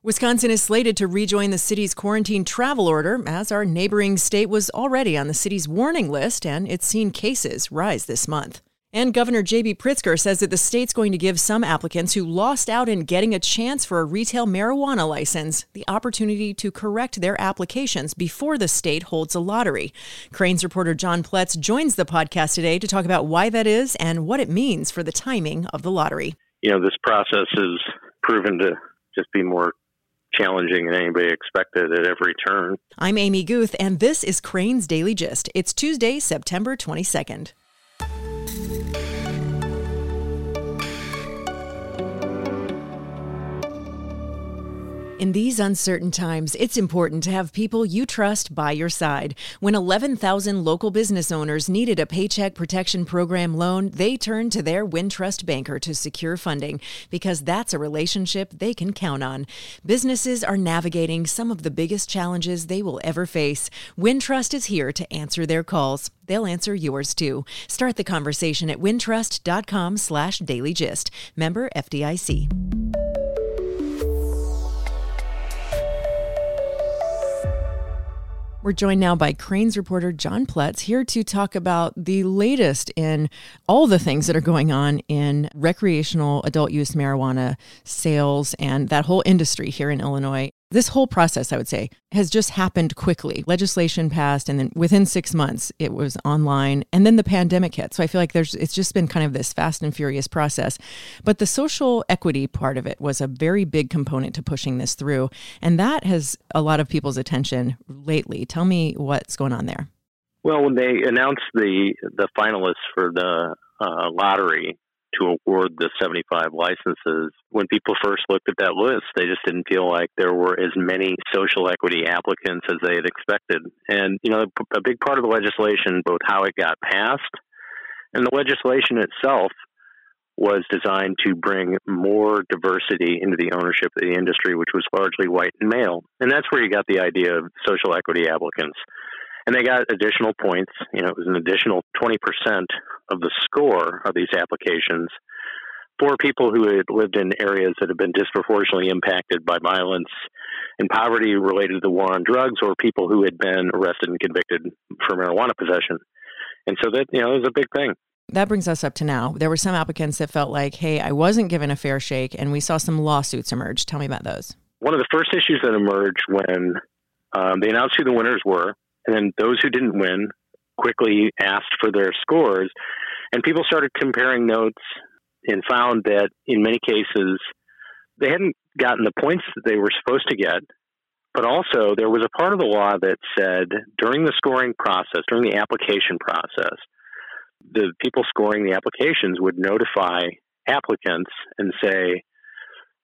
Wisconsin is slated to rejoin the city's quarantine travel order as our neighboring state was already on the city's warning list and it's seen cases rise this month. And Governor J.B. Pritzker says that the state's going to give some applicants who lost out in getting a chance for a retail marijuana license the opportunity to correct their applications before the state holds a lottery. Crain's reporter John Pletz joins the podcast today to talk about why that is and what it means for the timing of the lottery. You know, this process has proven to just be more challenging than anybody expected at every turn. I'm Amy Guth, and this is Crain's Daily Gist. It's Tuesday, September 22nd. In these uncertain times, it's important to have people you trust by your side. When 11,000 local business owners needed a Paycheck Protection Program loan, they turned to their Wintrust banker to secure funding because that's a relationship they can count on. Businesses are navigating some of the biggest challenges they will ever face. Wintrust is here to answer their calls. They'll answer yours too. Start the conversation at wintrust.com slash dailygist. Member FDIC. We're joined now by Crain's reporter John Pletz here to talk about the latest in all the things that are going on in recreational adult use marijuana sales and that whole industry here in Illinois. This whole process, I would say, has just happened quickly. Legislation passed, and then within six months, it was online, and then the pandemic hit. So I feel like there's it's just been kind of this fast and furious process. But the social equity part of it was a very big component to pushing this through, and that has a lot of people's attention lately. Tell me what's going on there. Well, when they announced the the finalists for the uh, lottery, to award the 75 licenses. When people first looked at that list, they just didn't feel like there were as many social equity applicants as they had expected. And, you know, a big part of the legislation, both how it got passed and the legislation itself, was designed to bring more diversity into the ownership of the industry, which was largely white and male. And that's where you got the idea of social equity applicants and they got additional points. You know, it was an additional 20% of the score of these applications for people who had lived in areas that have been disproportionately impacted by violence and poverty related to the war on drugs or people who had been arrested and convicted for marijuana possession. And so that, you know, it was a big thing. That brings us up to now. There were some applicants that felt like, hey, I wasn't given a fair shake, and we saw some lawsuits emerge. Tell me about those. One of the first issues that emerged when um, they announced who the winners were and then those who didn't win quickly asked for their scores. And people started comparing notes and found that in many cases they hadn't gotten the points that they were supposed to get. But also, there was a part of the law that said during the scoring process, during the application process, the people scoring the applications would notify applicants and say,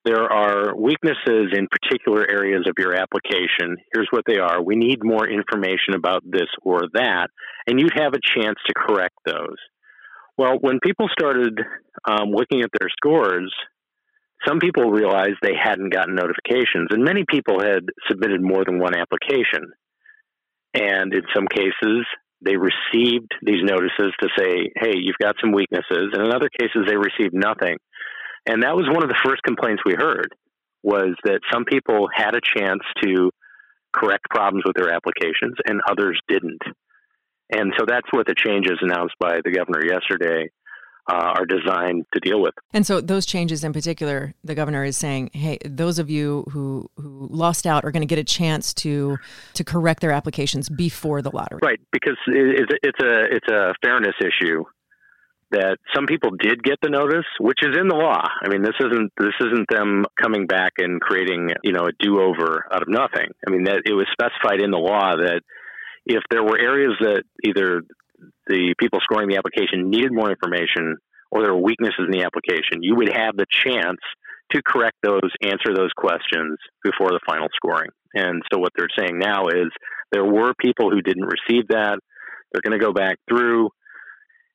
there are weaknesses in particular areas of your application. Here's what they are. We need more information about this or that, and you'd have a chance to correct those. Well, when people started um, looking at their scores, some people realized they hadn't gotten notifications, and many people had submitted more than one application. And in some cases, they received these notices to say, hey, you've got some weaknesses. And in other cases, they received nothing. And that was one of the first complaints we heard was that some people had a chance to correct problems with their applications and others didn't. And so that's what the changes announced by the governor yesterday uh, are designed to deal with. And so those changes in particular, the governor is saying, hey, those of you who who lost out are going to get a chance to to correct their applications before the lottery. Right, because it's a, it's a it's a fairness issue that some people did get the notice, which is in the law. I mean, this isn't this isn't them coming back and creating you know a do over out of nothing. I mean, that it was specified in the law that if there were areas that either the people scoring the application needed more information or there were weaknesses in the application, you would have the chance to correct those, answer those questions before the final scoring. And so what they're saying now is there were people who didn't receive that. They're going to go back through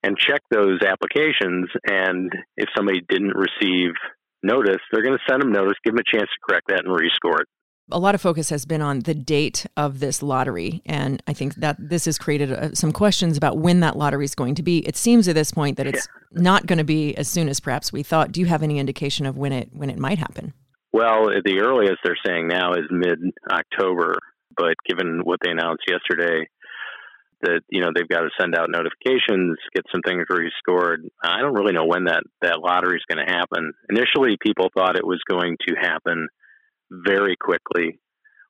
and check those applications. And if somebody didn't receive notice, they're going to send them notice, give them a chance to correct that and rescore it. A lot of focus has been on the date of this lottery. And I think that this has created uh, some questions about when that lottery is going to be. It seems at this point that it's yeah. not going to be as soon as perhaps we thought. Do you have any indication of when it when it might happen? Well, the earliest they're saying now is mid October, but given what they announced yesterday, that you know they've got to send out notifications, get some things rescored. I don't really know when that that lottery is going to happen. Initially, people thought it was going to happen very quickly,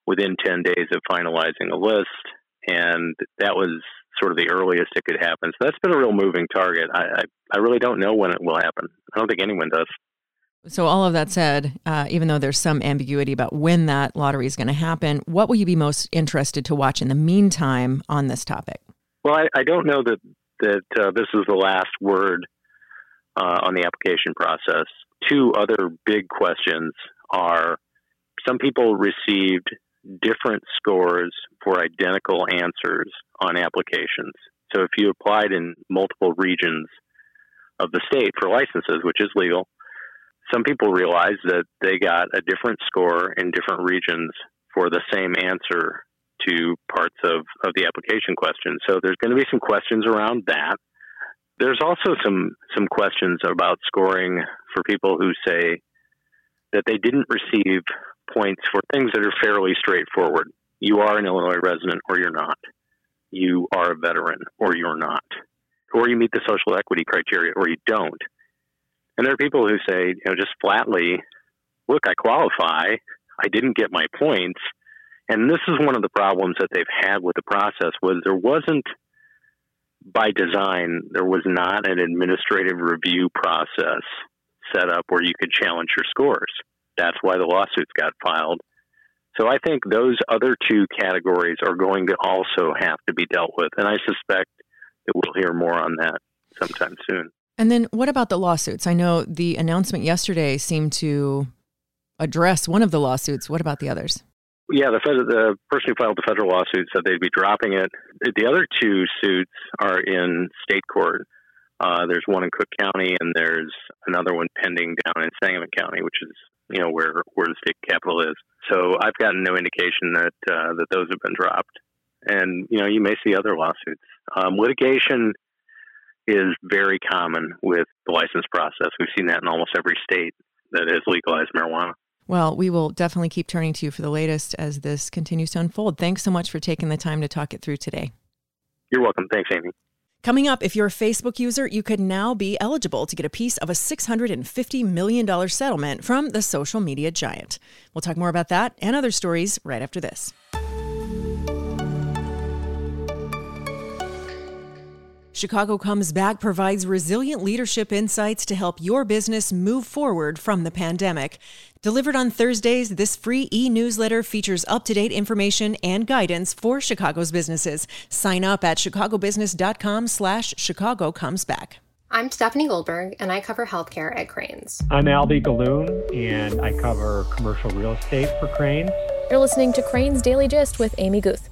within ten days of finalizing a list, and that was sort of the earliest it could happen. So that's been a real moving target. I I, I really don't know when it will happen. I don't think anyone does. So, all of that said, uh, even though there's some ambiguity about when that lottery is going to happen, what will you be most interested to watch in the meantime on this topic? Well, I, I don't know that that uh, this is the last word uh, on the application process. Two other big questions are: some people received different scores for identical answers on applications. So, if you applied in multiple regions of the state for licenses, which is legal some people realize that they got a different score in different regions for the same answer to parts of, of the application question. So there's going to be some questions around that. There's also some some questions about scoring for people who say that they didn't receive points for things that are fairly straightforward. You are an Illinois resident or you're not. You are a veteran or you're not. Or you meet the social equity criteria or you don't. And there are people who say, you know, just flatly, look, I qualify. I didn't get my points. And this is one of the problems that they've had with the process was there wasn't by design, there was not an administrative review process set up where you could challenge your scores. That's why the lawsuits got filed. So I think those other two categories are going to also have to be dealt with. And I suspect that we'll hear more on that sometime soon. And then what about the lawsuits? I know the announcement yesterday seemed to address one of the lawsuits. What about the others? Yeah, the, fed- the person who filed the federal lawsuit said they'd be dropping it. The other two suits are in state court. Uh, there's one in Cook County, and there's another one pending down in Sangamon County, which is you know where where the state capital is. So I've gotten no indication that uh, that those have been dropped. And you know you may see other lawsuits. Um, litigation is very common with the license process. We've seen that in almost every state that has legalized marijuana. Well, we will definitely keep turning to you for the latest as this continues to unfold. Thanks so much for taking the time to talk it through today. You're welcome. Thanks, Amy. Coming up, if you're a Facebook user, you could now be eligible to get a piece of a $650 million settlement from the social media giant. We'll talk more about that and other stories right after this. Chicago Comes Back provides resilient leadership insights to help your business move forward from the pandemic. Delivered on Thursdays, this free e newsletter features up to date information and guidance for Chicago's businesses. Sign up at chicagobusiness.com slash Chicago Comes Back. I'm Stephanie Goldberg, and I cover healthcare at Crain's. I'm Alby Gallun, and I cover commercial real estate for Crain's. You're listening to Crain's Daily Gist with Amy Guth.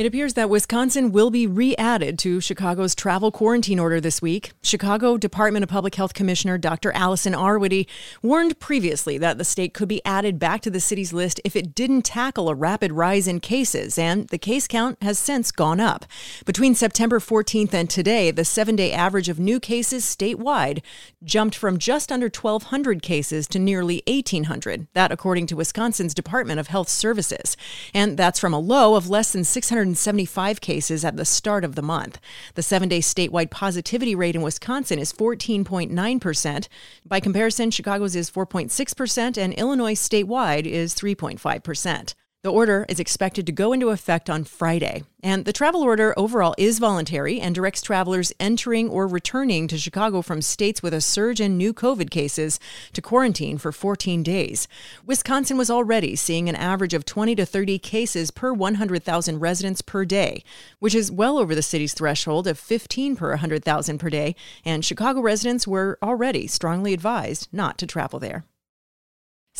It appears that Wisconsin will be re added to Chicago's travel quarantine order this week. Chicago Department of Public Health Commissioner Dr. Allison Arwady warned previously that the state could be added back to the city's list if it didn't tackle a rapid rise in cases, and the case count has since gone up. Between September 14th and today, the seven day average of new cases statewide jumped from just under 1,200 cases to nearly 1,800. That, according to Wisconsin's Department of Health Services. And that's from a low of less than 600. 175 cases at the start of the month. The seven day statewide positivity rate in Wisconsin is 14.9%. By comparison, Chicago's is 4.6%, and Illinois statewide is 3.5%. The order is expected to go into effect on Friday. And the travel order overall is voluntary and directs travelers entering or returning to Chicago from states with a surge in new COVID cases to quarantine for 14 days. Wisconsin was already seeing an average of 20 to 30 cases per 100,000 residents per day, which is well over the city's threshold of 15 per 100,000 per day, and Chicago residents were already strongly advised not to travel there.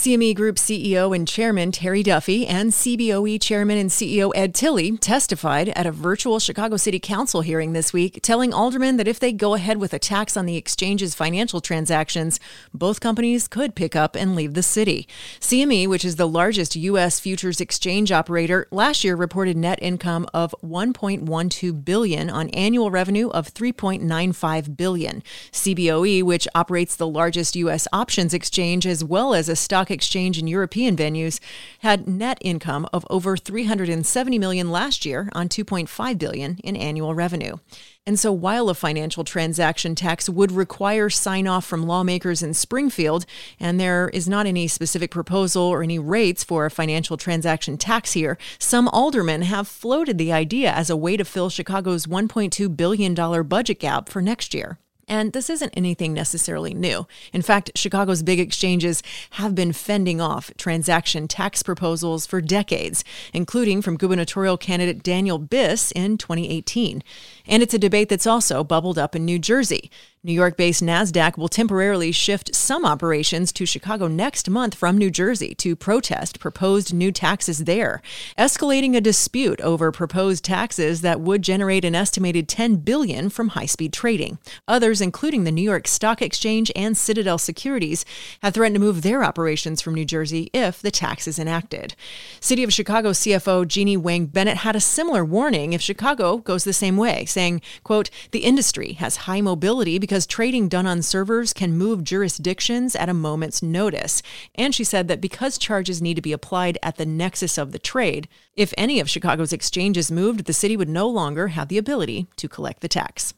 CME Group CEO and Chairman Terry Duffy and CBOE Chairman and CEO Ed Tilly testified at a virtual Chicago City Council hearing this week, telling aldermen that if they go ahead with a tax on the exchange's financial transactions, both companies could pick up and leave the city. CME, which is the largest U.S. futures exchange operator, last year reported net income of 1.12 billion on annual revenue of 3.95 billion. CBOE, which operates the largest U.S. options exchange as well as a stock exchange and European venues had net income of over 370 million last year on 2.5 billion in annual revenue. And so, while a financial transaction tax would require sign off from lawmakers in Springfield, and there is not any specific proposal or any rates for a financial transaction tax here, some aldermen have floated the idea as a way to fill Chicago's $1.2 billion budget gap for next year. And this isn't anything necessarily new. In fact, Chicago's big exchanges have been fending off transaction tax proposals for decades, including from gubernatorial candidate Daniel Biss in 2018. And it's a debate that's also bubbled up in New Jersey. New York based NASDAQ will temporarily shift some operations to Chicago next month from New Jersey to protest proposed new taxes there, escalating a dispute over proposed taxes that would generate an estimated 10 billion from high-speed trading. Others, including the New York Stock Exchange and Citadel Securities, have threatened to move their operations from New Jersey if the tax is enacted. City of Chicago CFO Jennie Huang Bennett had a similar warning if Chicago goes the same way, saying, quote, "The industry has high mobility because trading done on servers can move jurisdictions at a moment's notice. And she said that because charges need to be applied at the nexus of the trade, if any of Chicago's exchanges moved, the city would no longer have the ability to collect the tax.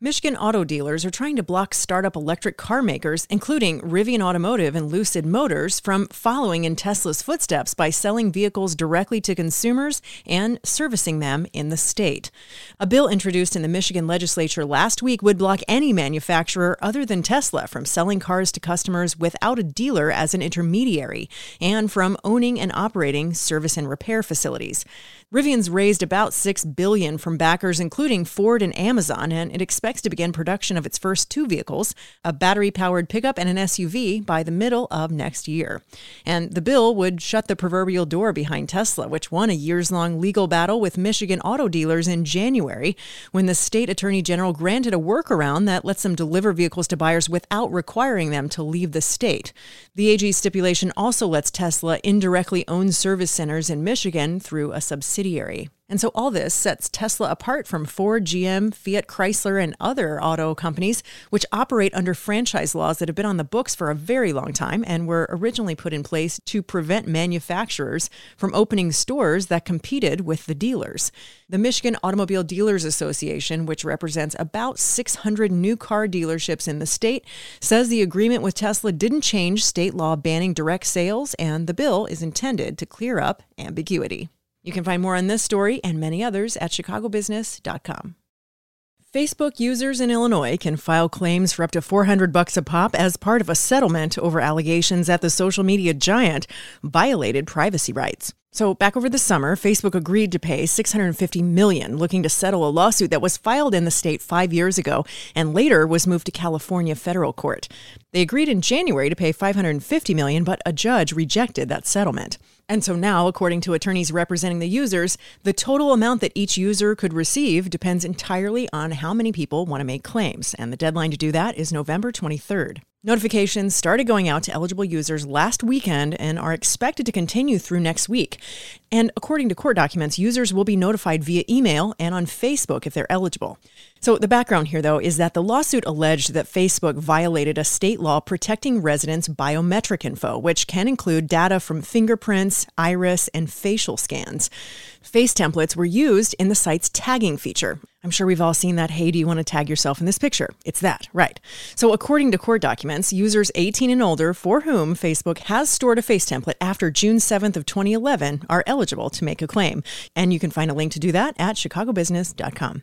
Michigan auto dealers are trying to block startup electric car makers, including Rivian Automotive and Lucid Motors, from following in Tesla's footsteps by selling vehicles directly to consumers and servicing them in the state. A bill introduced in the Michigan legislature last week would block any manufacturer other than Tesla from selling cars to customers without a dealer as an intermediary and from owning and operating service and repair facilities. Rivian's raised about 6 billion from backers including Ford and Amazon and it expects to begin production of its first two vehicles, a battery-powered pickup and an SUV by the middle of next year. And the bill would shut the proverbial door behind Tesla, which won a years-long legal battle with Michigan auto dealers in January when the state attorney general granted a workaround that lets them deliver vehicles to buyers without requiring them to leave the state. The AG stipulation also lets Tesla indirectly own service centers in Michigan through a subsidiary subsidiary. And so all this sets Tesla apart from Ford, GM, Fiat Chrysler, and other auto companies, which operate under franchise laws that have been on the books for a very long time and were originally put in place to prevent manufacturers from opening stores that competed with the dealers. The Michigan Automobile Dealers Association, which represents about 600 new car dealerships in the state, says the agreement with Tesla didn't change state law banning direct sales, and the bill is intended to clear up ambiguity. You can find more on this story and many others at chicagobusiness.com. Facebook users in Illinois can file claims for up to 400 bucks a pop as part of a settlement over allegations that the social media giant violated privacy rights. So back over the summer, Facebook agreed to pay 650 million looking to settle a lawsuit that was filed in the state 5 years ago and later was moved to California federal court. They agreed in January to pay 550 million, but a judge rejected that settlement. And so now, according to attorneys representing the users, the total amount that each user could receive depends entirely on how many people want to make claims. And the deadline to do that is November 23rd. Notifications started going out to eligible users last weekend and are expected to continue through next week. And according to court documents, users will be notified via email and on Facebook if they're eligible. So, the background here, though, is that the lawsuit alleged that Facebook violated a state law protecting residents' biometric info, which can include data from fingerprints, iris, and facial scans. Face templates were used in the site's tagging feature. I'm sure we've all seen that. Hey, do you want to tag yourself in this picture? It's that, right. So, according to court documents, users 18 and older for whom Facebook has stored a face template after June 7th of 2011 are eligible to make a claim. And you can find a link to do that at chicagobusiness.com.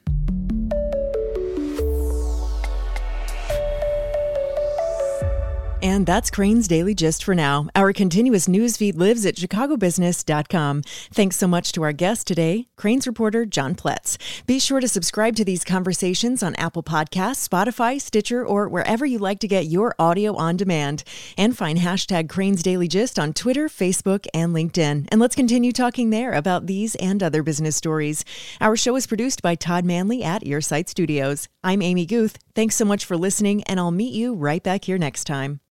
And that's Crain's Daily Gist for now. Our continuous news feed lives at chicagobusiness.com. Thanks so much to our guest today, Crain's reporter John Pletz. Be sure to subscribe to these conversations on Apple Podcasts, Spotify, Stitcher, or wherever you like to get your audio on demand. And find hashtag Crain's Daily Gist on Twitter, Facebook, and LinkedIn. And let's continue talking there about these and other business stories. Our show is produced by Todd Manley at Earsight Studios. I'm Amy Guth. Thanks so much for listening, and I'll meet you right back here next time.